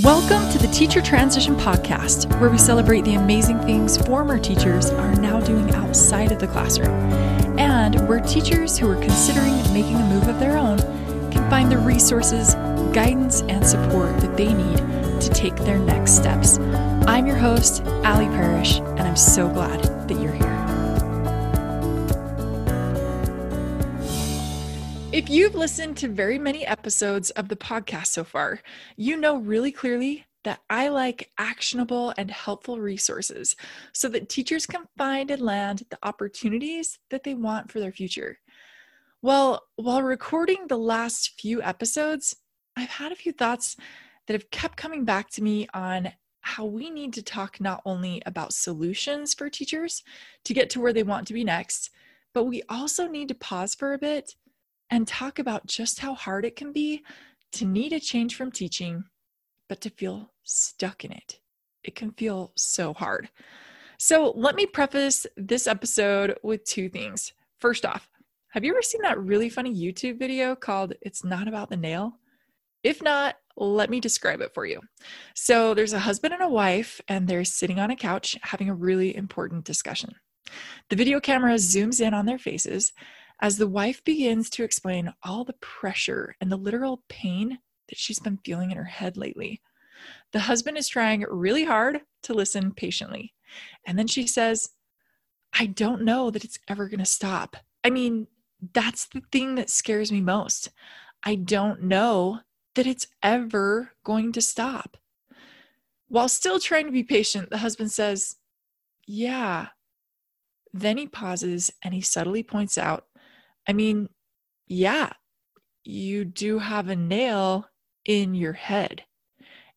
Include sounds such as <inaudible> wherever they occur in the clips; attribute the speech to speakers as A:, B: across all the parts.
A: Welcome to the Teacher Transition Podcast, where we celebrate the amazing things former teachers are now doing outside of the classroom, and where teachers who are considering making a move of their own can find the resources, guidance, and support that they need to take their next steps. I'm your host, Allie Parrish, and I'm so glad that you're here. If you've listened to very many episodes of the podcast so far, you know really clearly that I like actionable and helpful resources so that teachers can find and land the opportunities that they want for their future. Well, while recording the last few episodes, I've had a few thoughts that have kept coming back to me on how we need to talk not only about solutions for teachers to get to where they want to be next, but we also need to pause for a bit and talk about just how hard it can be to need a change from teaching, but to feel stuck in it. It can feel so hard. So, let me preface this episode with two things. First off, have you ever seen that really funny YouTube video called It's Not About the Nail? If not, let me describe it for you. So, there's a husband and a wife, and they're sitting on a couch having a really important discussion. The video camera zooms in on their faces, as the wife begins to explain all the pressure and the literal pain that she's been feeling in her head lately. The husband is trying really hard to listen patiently. And then she says, I don't know that it's ever going to stop. I mean, that's the thing that scares me most. I don't know that it's ever going to stop. While still trying to be patient, the husband says, Yeah. Then he pauses and he subtly points out I mean, yeah, you do have a nail in your head.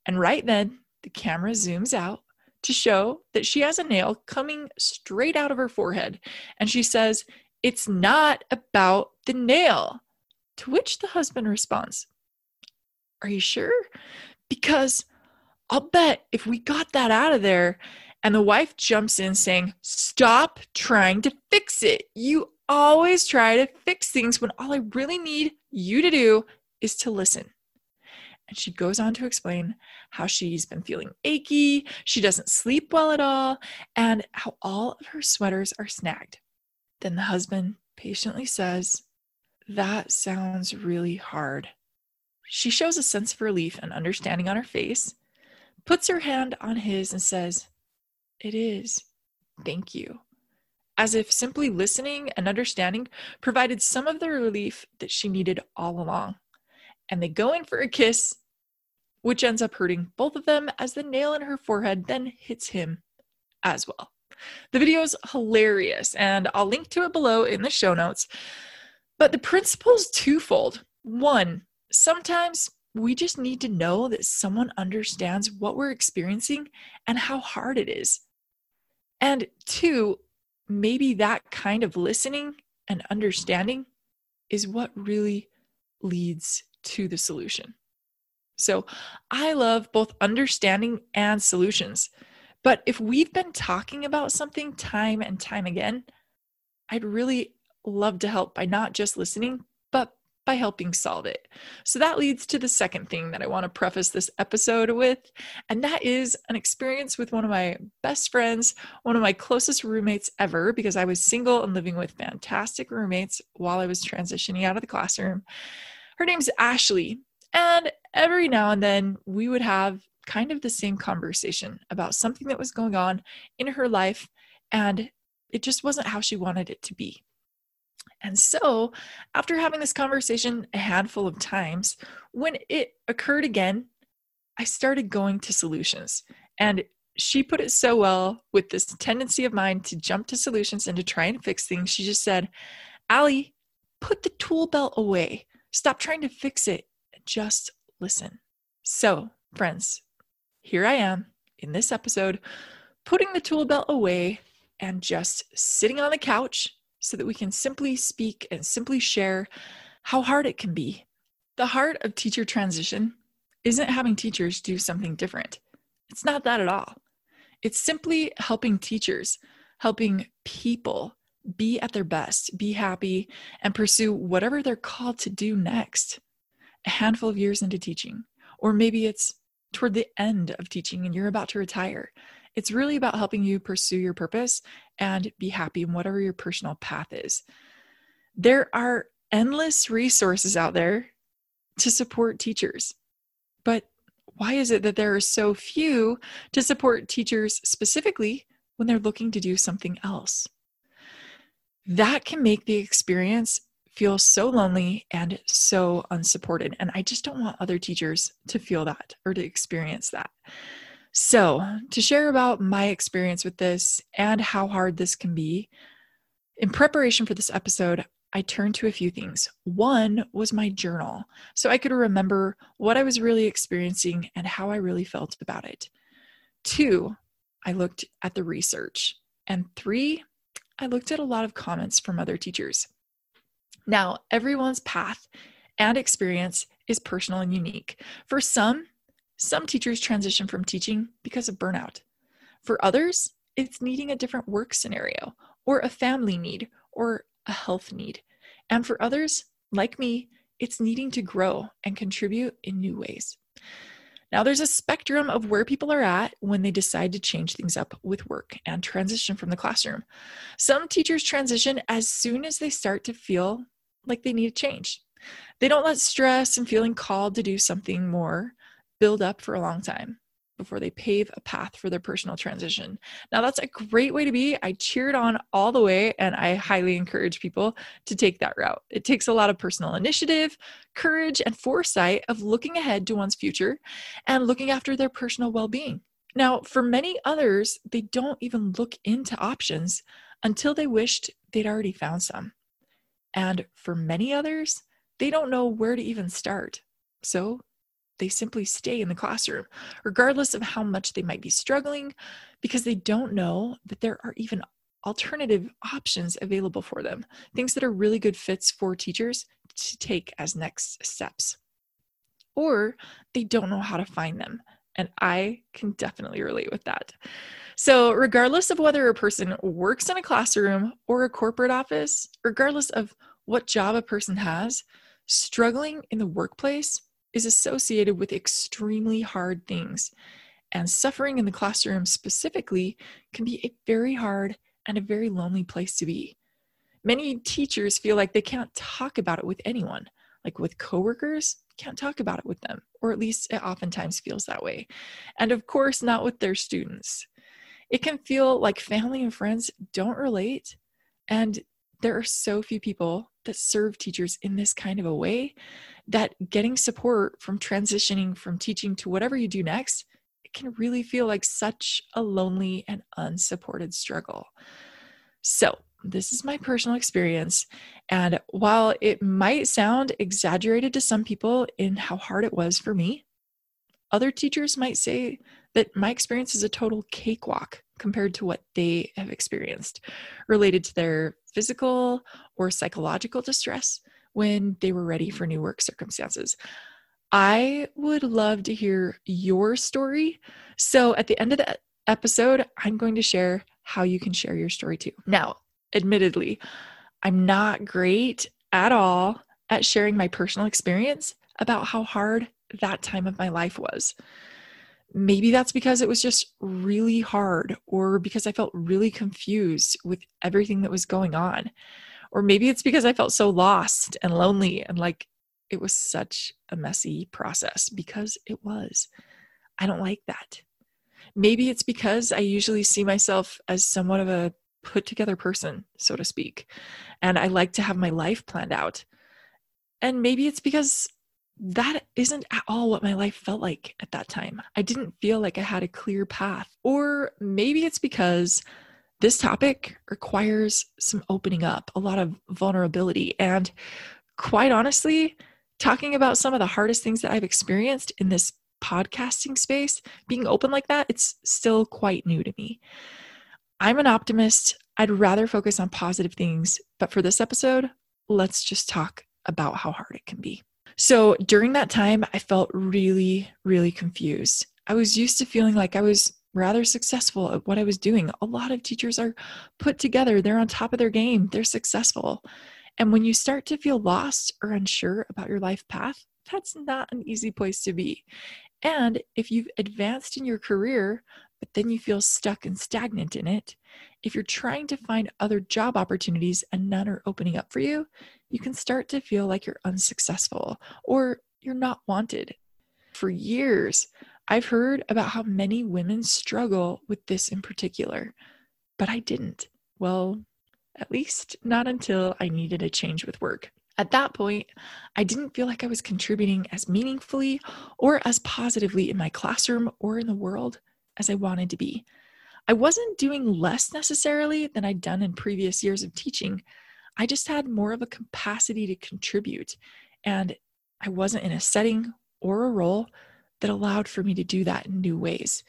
A: And right then, the camera zooms out to show that she has a nail coming straight out of her forehead. And she says, It's not about the nail. To which the husband responds, Are you sure? Because I'll bet if we got that out of there, and the wife jumps in saying, Stop trying to fix it. You always try to fix things when all I really need you to do is to listen. And she goes on to explain how she's been feeling achy, she doesn't sleep well at all, and how all of her sweaters are snagged. Then the husband patiently says, That sounds really hard. She shows a sense of relief and understanding on her face, puts her hand on his, and says, It is. Thank you as if simply listening and understanding provided some of the relief that she needed all along. And they go in for a kiss, which ends up hurting both of them as the nail in her forehead then hits him as well. The video is hilarious, and I'll link to it below in the show notes. But the principle is twofold. One, sometimes we just need to know that someone understands what we're experiencing and how hard it is. And two, maybe that kind of listening and understanding is what really leads to the solution. So I love both understanding and solutions. But if we've been talking about something time and time again, I'd really love to help by not just listening, by helping solve it. So that leads to the second thing that I want to preface this episode with, and that is an experience with one of my best friends, one of my closest roommates ever, because I was single and living with fantastic roommates while I was transitioning out of the classroom. Her name's Ashley, and every now and then we would have kind of the same conversation about something that was going on in her life, and it just wasn't how she wanted it to be. And so, after having this conversation a handful of times, when it occurred again, I started going to solutions. And she put it so well with this tendency of mine to jump to solutions and to try and fix things. She just said, Allie, put the tool belt away. Stop trying to fix it. Just listen. So, friends, here I am in this episode, putting the tool belt away and just sitting on the couch so that we can simply speak and simply share how hard it can be. The heart of teacher transition isn't having teachers do something different. It's not that at all. It's simply helping teachers, helping people be at their best, be happy, and pursue whatever they're called to do next. A handful of years into teaching, or maybe it's toward the end of teaching and you're about to retire. It's really about helping you pursue your purpose and be happy in whatever your personal path is. There are endless resources out there to support teachers. But why is it that there are so few to support teachers specifically when they're looking to do something else? That can make the experience feel so lonely and so unsupported. And I just don't want other teachers to feel that or to experience that. So, to share about my experience with this and how hard this can be, in preparation for this episode, I turned to a few things. One was my journal, so I could remember what I was really experiencing and how I really felt about it. Two, I looked at the research. And three, I looked at a lot of comments from other teachers. Now, everyone's path and experience is personal and unique. For some, some teachers transition from teaching because of burnout. For others, it's needing a different work scenario, or a family need, or a health need. And for others, like me, it's needing to grow and contribute in new ways. Now, there's a spectrum of where people are at when they decide to change things up with work and transition from the classroom. Some teachers transition as soon as they start to feel like they need a change. They don't let stress and feeling called to do something more build up for a long time before they pave a path for their personal transition. Now, that's a great way to be. I cheered on all the way, and I highly encourage people to take that route. It takes a lot of personal initiative, courage, and foresight of looking ahead to one's future and looking after their personal well being. Now, for many others, they don't even look into options until they wished they'd already found some. And for many others, they don't know where to even start. So they simply stay in the classroom, regardless of how much they might be struggling, because they don't know that there are even alternative options available for them, things that are really good fits for teachers to take as next steps. Or they don't know how to find them. And I can definitely relate with that. So, regardless of whether a person works in a classroom or a corporate office, regardless of what job a person has, struggling in the workplace is associated with extremely hard things. And suffering in the classroom specifically can be a very hard and a very lonely place to be. Many teachers feel like they can't talk about it with anyone, like with coworkers, can't talk about it with them, or at least it oftentimes feels that way. And of course, not with their students. It can feel like family and friends don't relate, and there are so few people that serve teachers in this kind of a way that getting support from transitioning from teaching to whatever you do next it can really feel like such a lonely and unsupported struggle. So this is my personal experience. And while it might sound exaggerated to some people in how hard it was for me other teachers might say that my experience is a total cakewalk compared to what they have experienced related to their physical or psychological distress when they were ready for new work circumstances. I would love to hear your story. So at the end of the episode, I'm going to share how you can share your story too. Now, admittedly, I'm not great at all at sharing my personal experience about how hard that time of my life was. Maybe that's because it was just really hard, or because I felt really confused with everything that was going on. Or maybe it's because I felt so lost and lonely and like it was such a messy process because it was. I don't like that. Maybe it's because I usually see myself as somewhat of a put together person, so to speak, and I like to have my life planned out. And maybe it's because that isn't at all what my life felt like at that time. I didn't feel like I had a clear path. Or maybe it's because this topic requires some opening up, a lot of vulnerability. And quite honestly, talking about some of the hardest things that I've experienced in this podcasting space, being open like that, it's still quite new to me. I'm an optimist. I'd rather focus on positive things. But for this episode, let's just talk about how hard it can be. So during that time, I felt really, really confused. I was used to feeling like I was rather successful at what I was doing. A lot of teachers are put together, they're on top of their game, they're successful. And when you start to feel lost or unsure about your life path, that's not an easy place to be. And if you've advanced in your career, but then you feel stuck and stagnant in it, if you're trying to find other job opportunities and none are opening up for you, you can start to feel like you're unsuccessful or you're not wanted. For years, I've heard about how many women struggle with this in particular, but I didn't. Well, at least not until I needed a change with work. At that point, I didn't feel like I was contributing as meaningfully or as positively in my classroom or in the world as I wanted to be. I wasn't doing less necessarily than I'd done in previous years of teaching. I just had more of a capacity to contribute, and I wasn't in a setting or a role that allowed for me to do that in new ways.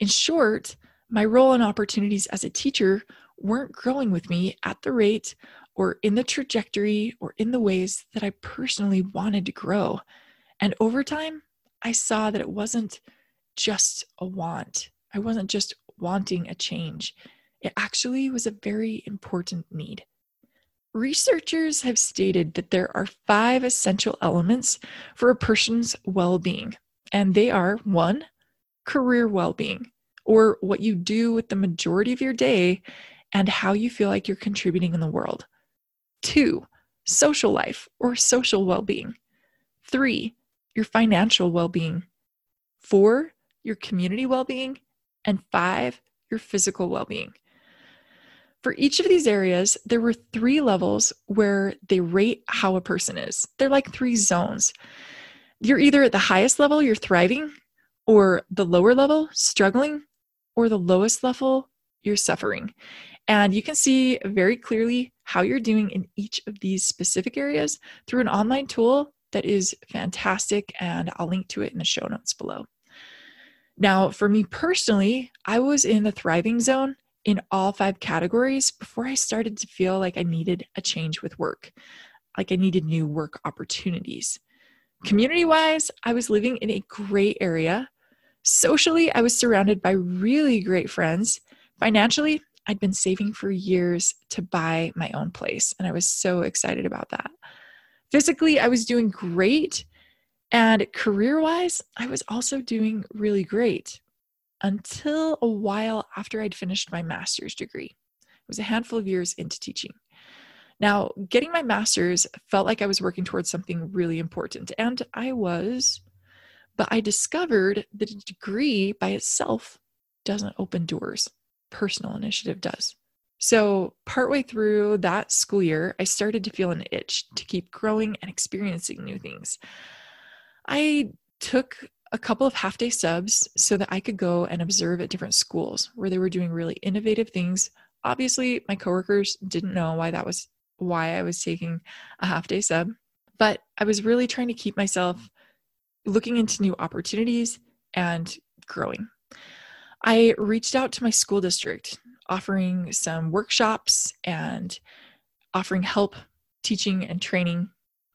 A: In short, my role and opportunities as a teacher weren't growing with me at the rate or in the trajectory or in the ways that I personally wanted to grow. And over time, I saw that it wasn't just a want. I wasn't just wanting a change. It actually was a very important need. Researchers have stated that there are five essential elements for a person's well being, and they are one, career well being, or what you do with the majority of your day and how you feel like you're contributing in the world. Two, social life or social well being. Three, your financial well being. Four, your community well being. And five, your physical well being. For each of these areas, there were three levels where they rate how a person is. They're like three zones. You're either at the highest level, you're thriving, or the lower level, struggling, or the lowest level, you're suffering. And you can see very clearly how you're doing in each of these specific areas through an online tool that is fantastic. And I'll link to it in the show notes below. Now, for me personally, I was in the thriving zone in all five categories before I started to feel like I needed a change with work, like I needed new work opportunities. Community wise, I was living in a great area. Socially, I was surrounded by really great friends. Financially, I'd been saving for years to buy my own place, and I was so excited about that. Physically, I was doing great and career wise, I was also doing really great until a while after I'd finished my master's degree. It was a handful of years into teaching. Now, getting my master's felt like I was working towards something really important, and I was, but I discovered that a degree by itself doesn't open doors, personal initiative does. So, partway through that school year, I started to feel an itch to keep growing and experiencing new things. I took a couple of half day subs so that I could go and observe at different schools where they were doing really innovative things. Obviously, my coworkers didn't know why that was why I was taking a half day sub, but I was really trying to keep myself looking into new opportunities and growing. I reached out to my school district offering some workshops and offering help teaching and training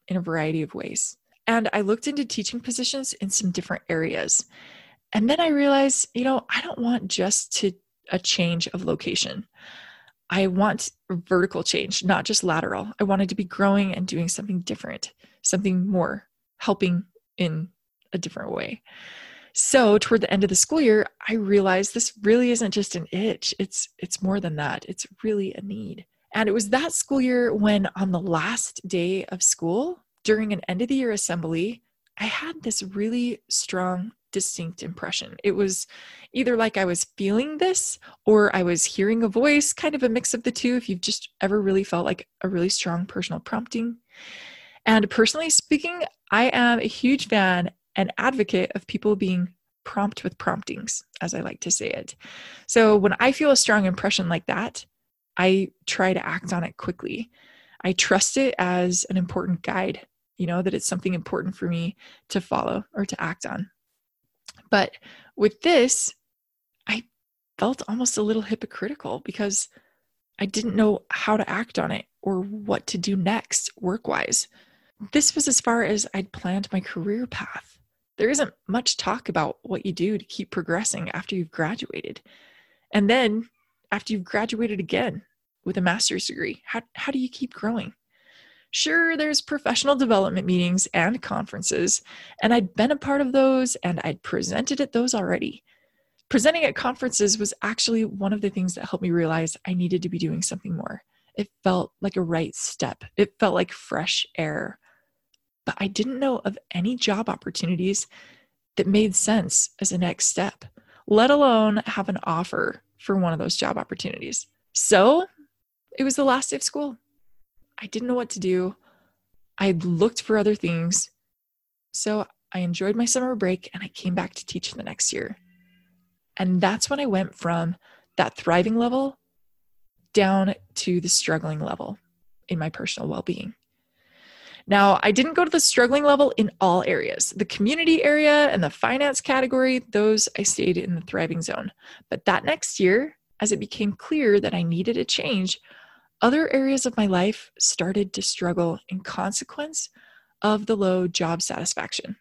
A: in a variety of ways. And I looked into teaching positions in some different areas. And then I realized, you know, I don't want just to a change of location. I want vertical change, not just lateral. I wanted to be growing and doing something different, something more, helping in a different way. So, toward the end of the school year, I realized this really isn't just an itch. It's it's more than that. It's really a need. And it was that school year when on the last day of school, during an end of the year assembly, I had this really strong, distinct impression. It was either like I was feeling this or I was hearing a voice, kind of a mix of the two, if you've just ever really felt like a really strong personal prompting. And personally speaking, I am a huge fan and advocate of people being prompt with promptings, as I like to say it. So when I feel a strong impression like that, I try to act on it quickly. I trust it as an important guide you know, that it's something important for me to follow or to act on. But with this, I felt almost a little hypocritical because I didn't know how to act on it or what to do next work wise. This was as far as I'd planned my career path. There isn't much talk about what you do to keep progressing after you've graduated. And then after you've graduated again with a master's degree, how, how do you keep growing? Sure, there's professional development meetings and conferences, and I'd been a part of those and I'd presented at those already. Presenting at conferences was actually one of the things that helped me realize I needed to be doing something more. It felt like a right step, it felt like fresh air. But I didn't know of any job opportunities that made sense as a next step, let alone have an offer for one of those job opportunities. So it was the last day of school. I didn't know what to do. I looked for other things. So I enjoyed my summer break and I came back to teach the next year. And that's when I went from that thriving level down to the struggling level in my personal well being. Now, I didn't go to the struggling level in all areas. The community area and the finance category, those I stayed in the thriving zone. But that next year, as it became clear that I needed a change, other areas of my life started to struggle in consequence of the low job satisfaction.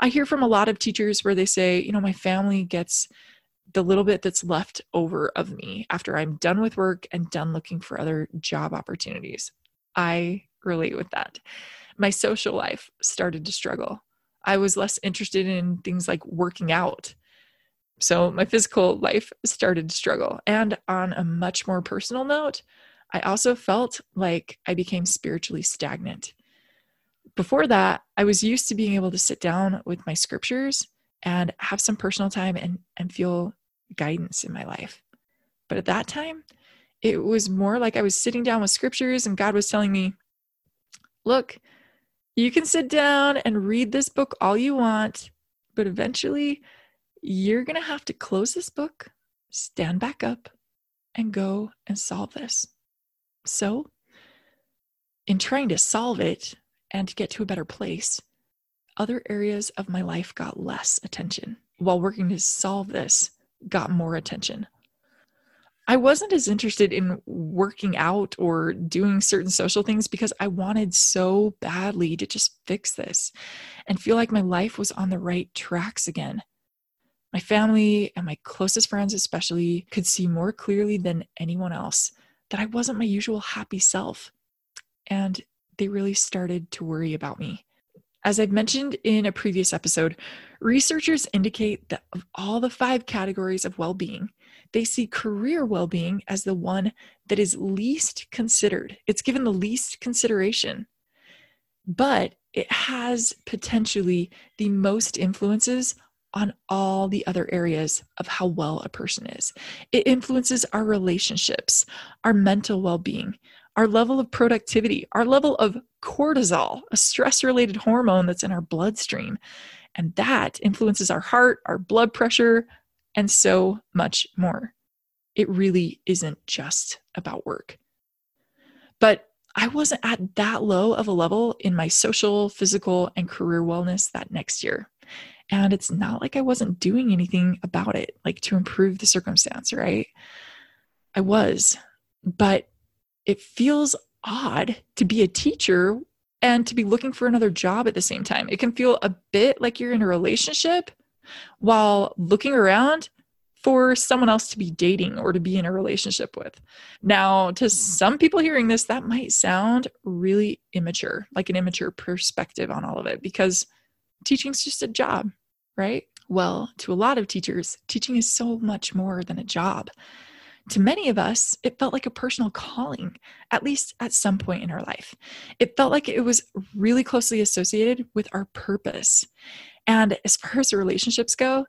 A: I hear from a lot of teachers where they say, you know, my family gets the little bit that's left over of me after I'm done with work and done looking for other job opportunities. I relate with that. My social life started to struggle. I was less interested in things like working out. So my physical life started to struggle. And on a much more personal note, I also felt like I became spiritually stagnant. Before that, I was used to being able to sit down with my scriptures and have some personal time and, and feel guidance in my life. But at that time, it was more like I was sitting down with scriptures and God was telling me, look, you can sit down and read this book all you want, but eventually you're going to have to close this book, stand back up, and go and solve this. So, in trying to solve it and to get to a better place, other areas of my life got less attention, while working to solve this got more attention. I wasn't as interested in working out or doing certain social things because I wanted so badly to just fix this and feel like my life was on the right tracks again. My family and my closest friends, especially, could see more clearly than anyone else that I wasn't my usual happy self. And they really started to worry about me. As I've mentioned in a previous episode, researchers indicate that of all the five categories of well being, they see career well being as the one that is least considered. It's given the least consideration, but it has potentially the most influences on all the other areas of how well a person is. It influences our relationships, our mental well being, our level of productivity, our level of cortisol, a stress related hormone that's in our bloodstream. And that influences our heart, our blood pressure, and so much more. It really isn't just about work. But I wasn't at that low of a level in my social, physical, and career wellness that next year. And it's not like I wasn't doing anything about it, like to improve the circumstance, right? I was, but it feels odd to be a teacher and to be looking for another job at the same time. It can feel a bit like you're in a relationship while looking around for someone else to be dating or to be in a relationship with. Now, to mm-hmm. some people hearing this, that might sound really immature, like an immature perspective on all of it, because teaching's just a job, right? Well, to a lot of teachers, teaching is so much more than a job. To many of us, it felt like a personal calling, at least at some point in our life. It felt like it was really closely associated with our purpose. And as far as relationships go,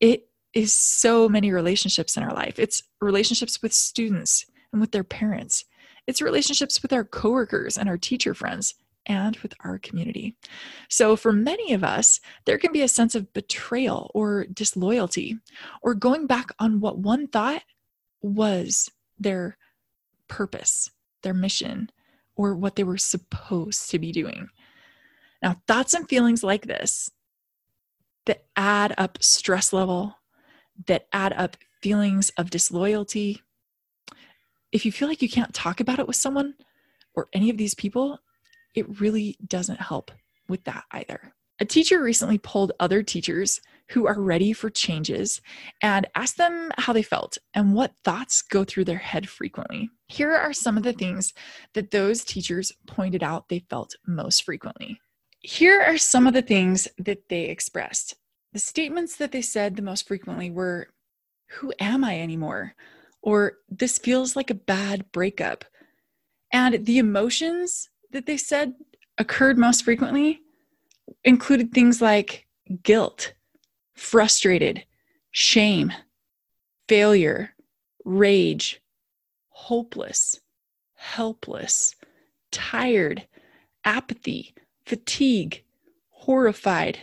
A: it is so many relationships in our life. It's relationships with students and with their parents. It's relationships with our coworkers and our teacher friends and with our community. So, for many of us, there can be a sense of betrayal or disloyalty, or going back on what one thought was their purpose, their mission, or what they were supposed to be doing. Now, thoughts and feelings like this that add up stress level, that add up feelings of disloyalty. If you feel like you can't talk about it with someone or any of these people, it really doesn't help with that either. A teacher recently polled other teachers who are ready for changes and asked them how they felt and what thoughts go through their head frequently. Here are some of the things that those teachers pointed out they felt most frequently. Here are some of the things that they expressed. The statements that they said the most frequently were, Who am I anymore? Or this feels like a bad breakup. And the emotions that they said occurred most frequently included things like guilt, frustrated, shame, failure, rage, hopeless, helpless, tired, apathy, fatigue, horrified,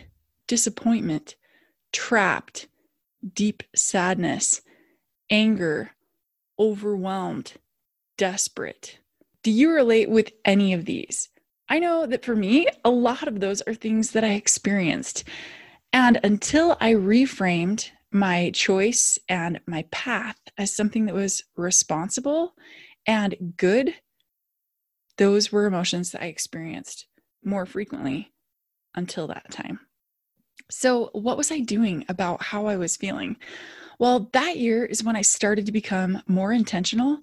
A: disappointment, trapped, deep sadness, anger, overwhelmed, desperate. Do you relate with any of these? I know that for me, a lot of those are things that I experienced. And until I reframed my choice and my path as something that was responsible and good, those were emotions that I experienced more frequently until that time. So, what was I doing about how I was feeling? Well, that year is when I started to become more intentional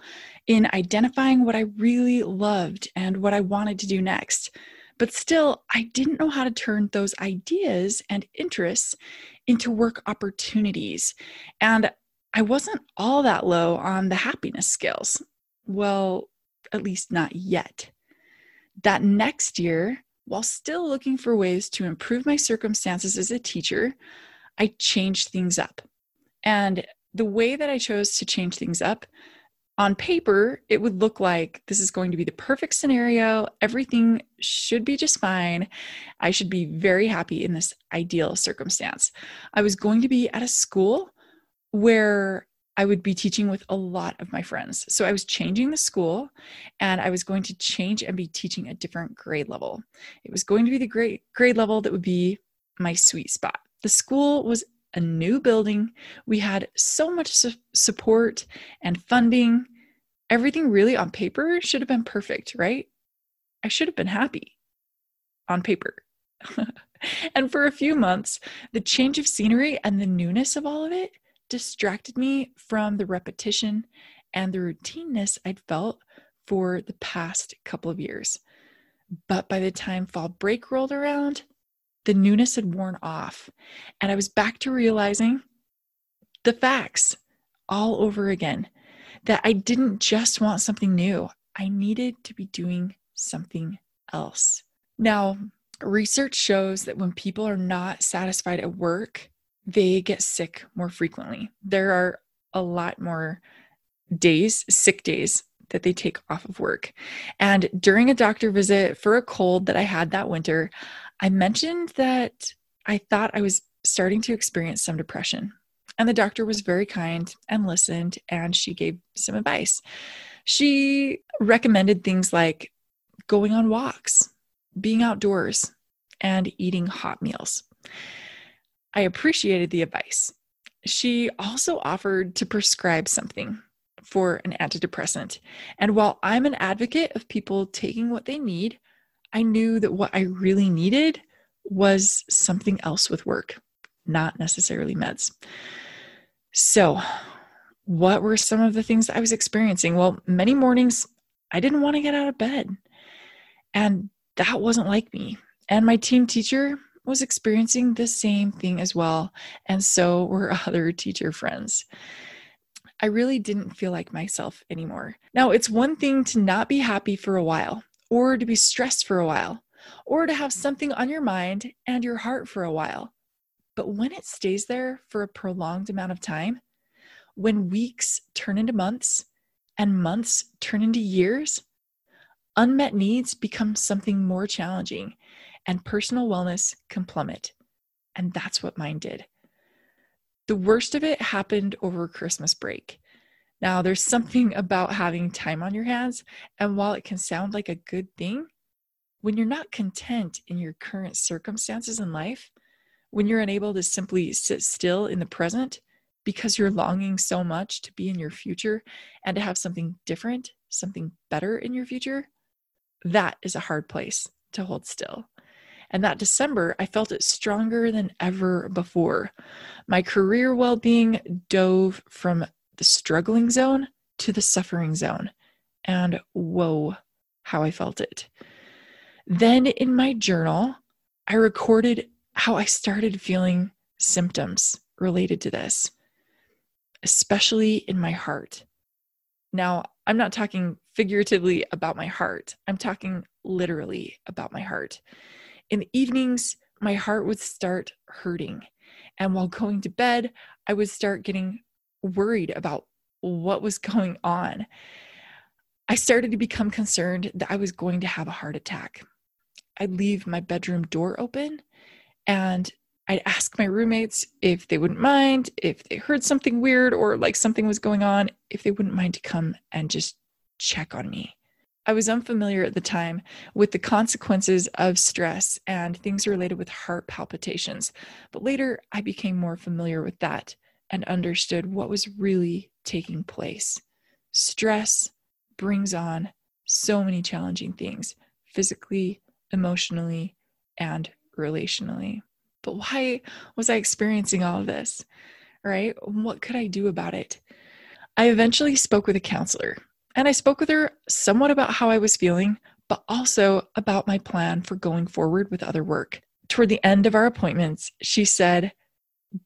A: in identifying what I really loved and what I wanted to do next. But still, I didn't know how to turn those ideas and interests into work opportunities. And I wasn't all that low on the happiness scales. Well, at least not yet. That next year, while still looking for ways to improve my circumstances as a teacher, I changed things up. And the way that I chose to change things up on paper, it would look like this is going to be the perfect scenario. Everything should be just fine. I should be very happy in this ideal circumstance. I was going to be at a school where I would be teaching with a lot of my friends. So I was changing the school and I was going to change and be teaching a different grade level. It was going to be the grade, grade level that would be my sweet spot. The school was a new building. We had so much su- support and funding. Everything really on paper should have been perfect, right? I should have been happy on paper. <laughs> and for a few months, the change of scenery and the newness of all of it distracted me from the repetition and the routineness I'd felt for the past couple of years. But by the time fall break rolled around, the newness had worn off. And I was back to realizing the facts all over again that I didn't just want something new, I needed to be doing something else. Now, research shows that when people are not satisfied at work, they get sick more frequently. There are a lot more days, sick days, that they take off of work. And during a doctor visit for a cold that I had that winter, I mentioned that I thought I was starting to experience some depression. And the doctor was very kind and listened, and she gave some advice. She recommended things like going on walks, being outdoors, and eating hot meals. I appreciated the advice. She also offered to prescribe something for an antidepressant. And while I'm an advocate of people taking what they need, I knew that what I really needed was something else with work, not necessarily meds. So, what were some of the things I was experiencing? Well, many mornings I didn't want to get out of bed. And that wasn't like me. And my team teacher was experiencing the same thing as well. And so were <laughs> other teacher friends. I really didn't feel like myself anymore. Now, it's one thing to not be happy for a while or to be stressed for a while, or to have mm-hmm. something on your mind and your heart for a while. But when it stays there for a prolonged amount of time, when weeks turn into months and months turn into years, unmet needs become something more challenging and personal wellness can plummet. And that's what mine did. The worst of it happened over Christmas break. Now, there's something about having time on your hands, and while it can sound like a good thing, when you're not content in your current circumstances in life, when you're unable to simply sit still in the present because you're longing so much to be in your future and to have something different, something better in your future, that is a hard place to hold still. And that December, I felt it stronger than ever before. My career well being dove from the struggling zone to the suffering zone. And whoa, how I felt it. Then in my journal, I recorded how I started feeling symptoms related to this, especially in my heart. Now, I'm not talking figuratively about my heart, I'm talking literally about my heart. In the evenings, my heart would start hurting. And while going to bed, I would start getting worried about what was going on. I started to become concerned that I was going to have a heart attack. I'd leave my bedroom door open and I'd ask my roommates if they wouldn't mind, if they heard something weird or like something was going on, if they wouldn't mind to come and just check on me. I was unfamiliar at the time with the consequences of stress and things related with heart palpitations, but later I became more familiar with that and understood what was really taking place. Stress brings on so many challenging things physically, emotionally, and relationally. But why was I experiencing all of this? Right? What could I do about it? I eventually spoke with a counselor and I spoke with her somewhat about how I was feeling, but also about my plan for going forward with other work. Toward the end of our appointments, she said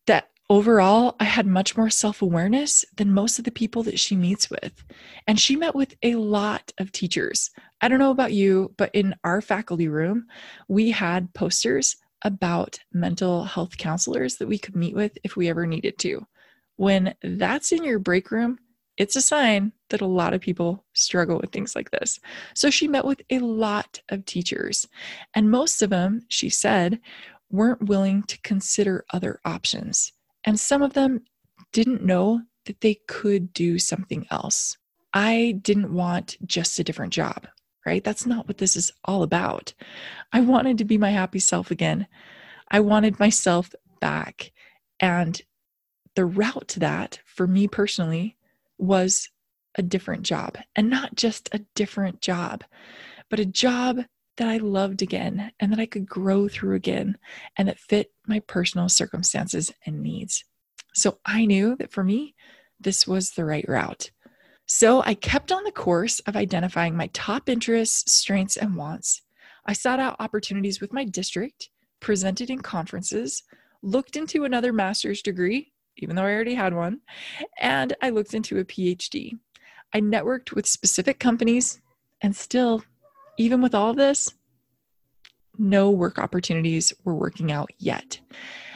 A: that overall, I had much more self awareness than most of the people that she meets with. And she met with a lot of teachers. I don't know about you, but in our faculty room, we had posters about mental health counselors that we could meet with if we ever needed to. When that's in your break room, it's a sign that a lot of people struggle with things like this. So she met with a lot of teachers, and most of them, she said, weren't willing to consider other options. And some of them didn't know that they could do something else. I didn't want just a different job, right? That's not what this is all about. I wanted to be my happy self again. I wanted myself back. And the route to that for me personally was a different job and not just a different job, but a job that I loved again and that I could grow through again and that fit my personal circumstances and needs. So I knew that for me, this was the right route. So I kept on the course of identifying my top interests, strengths, and wants. I sought out opportunities with my district, presented in conferences, looked into another master's degree, even though I already had one, and I looked into a PhD. I networked with specific companies, and still, even with all of this, no work opportunities were working out yet.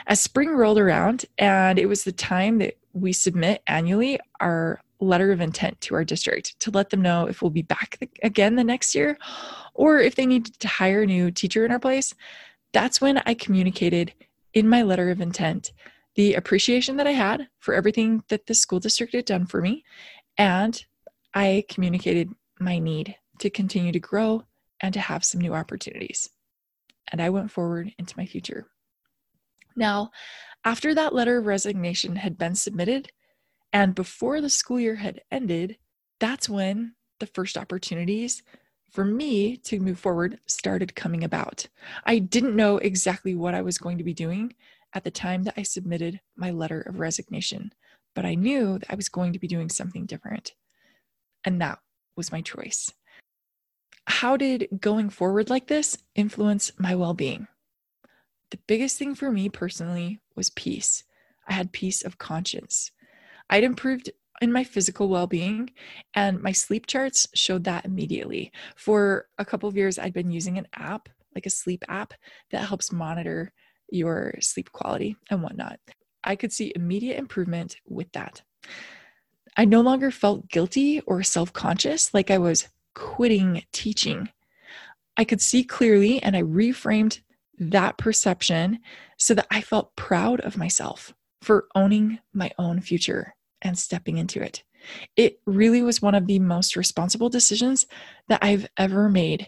A: As spring rolled around, and it was the time that we submit annually our letter of intent to our district to let them know if we'll be back again the next year or if they need to hire a new teacher in our place. That's when I communicated in my letter of intent the appreciation that I had for everything that the school district had done for me. And I communicated my need to continue to grow and to have some new opportunities. And I went forward into my future. Now, after that letter of resignation had been submitted and before the school year had ended, that's when the first opportunities for me to move forward started coming about. I didn't know exactly what I was going to be doing at the time that I submitted my letter of resignation, but I knew that I was going to be doing something different. And that was my choice. How did going forward like this influence my well being? The biggest thing for me personally was peace. I had peace of conscience. I'd improved in my physical well being, and my sleep charts showed that immediately. For a couple of years, I'd been using an app, like a sleep app, that helps monitor your sleep quality and whatnot. I could see immediate improvement with that. I no longer felt guilty or self conscious like I was quitting teaching. I could see clearly and I reframed that perception so that I felt proud of myself for owning my own future and stepping into it. It really was one of the most responsible decisions that I've ever made.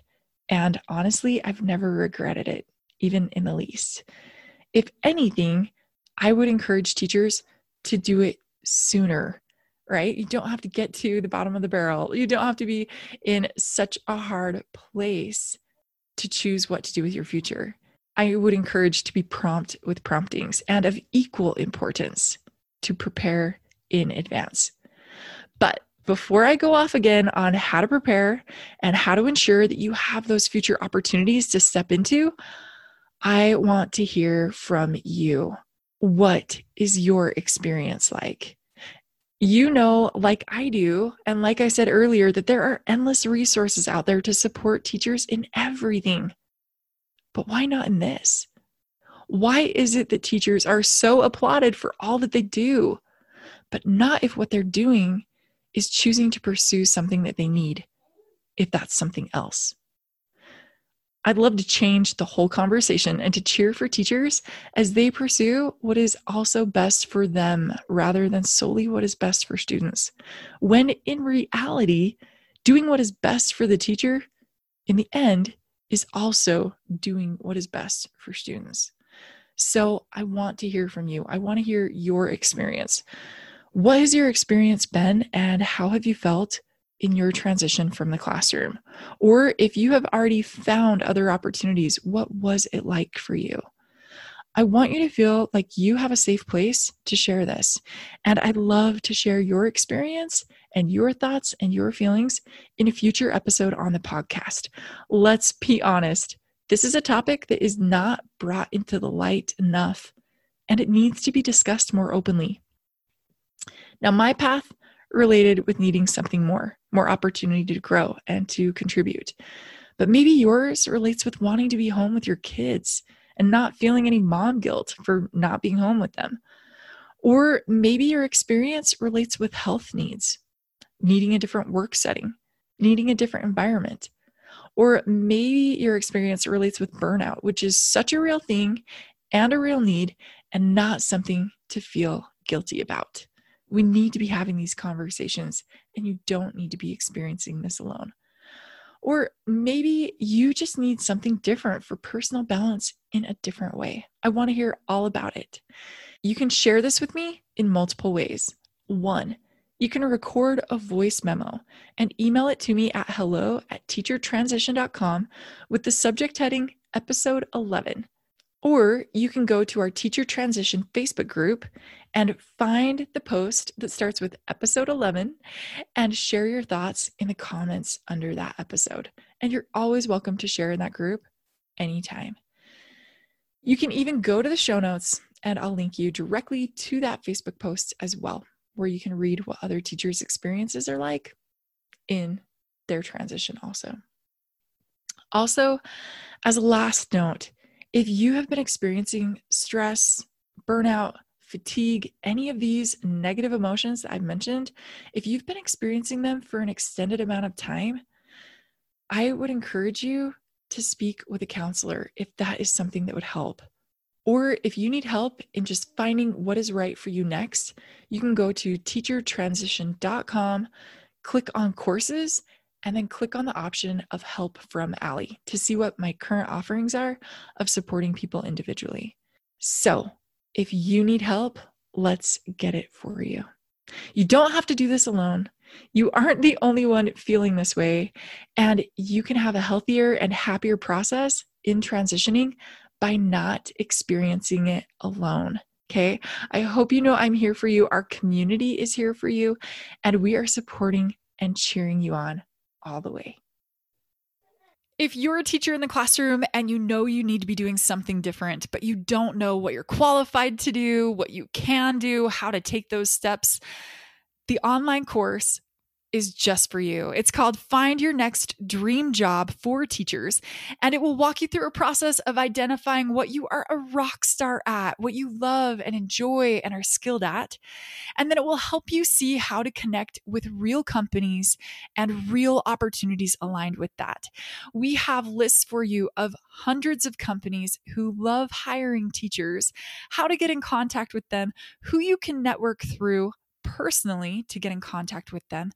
A: And honestly, I've never regretted it, even in the least. If anything, I would encourage teachers to do it sooner, right? You don't have to get to the bottom of the barrel. You don't have to be in such a hard place to choose what to do with your future. I would encourage to be prompt with promptings and of equal importance to prepare in advance. But before I go off again on how to prepare and how to ensure that you have those future opportunities to step into, I want to hear from you. What is your experience like? You know, like I do, and like I said earlier, that there are endless resources out there to support teachers in everything. But why not in this? Why is it that teachers are so applauded for all that they do, but not if what they're doing is choosing to pursue something that they need, if that's something else? I'd love to change the whole conversation and to cheer for teachers as they pursue what is also best for them rather than solely what is best for students. When in reality, doing what is best for the teacher in the end is also doing what is best for students. So I want to hear from you. I want to hear your experience. What has your experience been, and how have you felt in your transition from the classroom? Or if you have already found other opportunities, what was it like for you? I want you to feel like you have a safe place to share this. And I'd love to share your experience and your thoughts and your feelings in a future episode on the podcast. Let's be honest, this is a topic that is not brought into the light enough, and it needs to be discussed more openly. Now, my path related with needing something more, more opportunity to grow and to contribute. But maybe yours relates with wanting to be home with your kids and not feeling any mom guilt for not being home with them. Or maybe your experience relates with health needs, needing a different work setting, needing a different environment. Or maybe your experience relates with burnout, which is such a real thing and a real need and not something to feel guilty about. We need to be having these conversations, and you don't need to be experiencing this alone. Or maybe you just need something different for personal balance in a different way. I want to hear all about it. You can share this with me in multiple ways. One, you can record a voice memo and email it to me at hello at teachertransition.com with the subject heading episode 11. Or you can go to our Teacher Transition Facebook group and find the post that starts with episode 11 and share your thoughts in the comments under that episode. And you're always welcome to share in that group anytime. You can even go to the show notes and I'll link you directly to that Facebook post as well, where you can read what other teachers' experiences are like in their transition, also. Also, as a last note, if you have been experiencing stress, burnout, fatigue, any of these negative emotions that I've mentioned, if you've been experiencing them for an extended amount of time, I would encourage you to speak with a counselor if that is something that would help. Or if you need help in just finding what is right for you next, you can go to teachertransition.com, click on courses, and then click on the option of help from Allie to see what my current offerings are of supporting people individually. So, if you need help, let's get it for you. You don't have to do this alone. You aren't the only one feeling this way, and you can have a healthier and happier process in transitioning by not experiencing it alone. Okay. I hope you know I'm here for you. Our community is here for you, and we are supporting and cheering you on all the way. If you're a teacher in the classroom and you know you need to be doing something different, but you don't know what you're qualified to do, what you can do, how to take those steps, the online course is just for you. It's called Find Your Next Dream Job for Teachers, and it will walk you through a process of identifying what you are a rock star at, what you love and enjoy and are skilled at. And then it will help you see how to connect with real companies and real opportunities aligned with that. We have lists for you of hundreds of companies who love hiring teachers, how to get in contact with them, who you can network through personally to get in contact with them.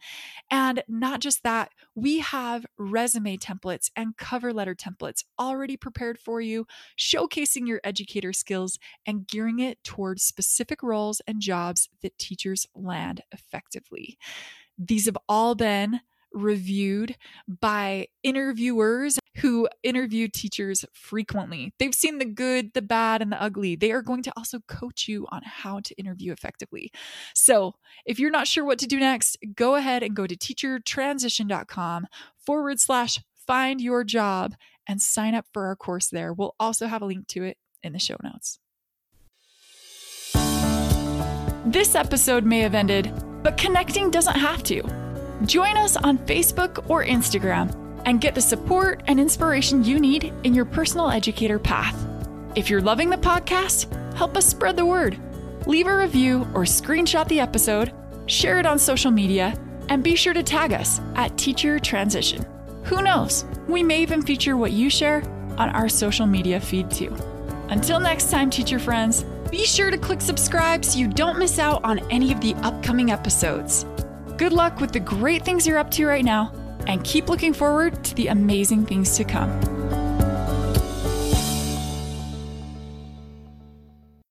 A: And not just that, we have resume templates and cover letter templates already prepared for you, showcasing your educator skills and gearing it towards specific roles and jobs that teachers land effectively. These have all been reviewed by interviewers who interview teachers frequently. They've seen the good, the bad, and the ugly. They are going to also coach you on how to interview effectively. So, if you're not sure what to do next, go ahead and go to teachertransition.com forward slash find your job and sign up for our course there. We'll also have a link to it in the show notes. This episode may have ended, but connecting doesn't have to. Join us on Facebook or Instagram and get the support and inspiration you need in your personal educator path. If you're loving the podcast, help us spread the word. Leave a review or screenshot the episode, share it on social media, and be sure to tag us at Teacher Transition. Who knows? We may even feature what you share on our social media feed too. Until next time, teacher friends, be sure to click subscribe so you don't miss out on any of the upcoming episodes. Good luck with the great things you're up to right now, and keep looking forward to the amazing things to come.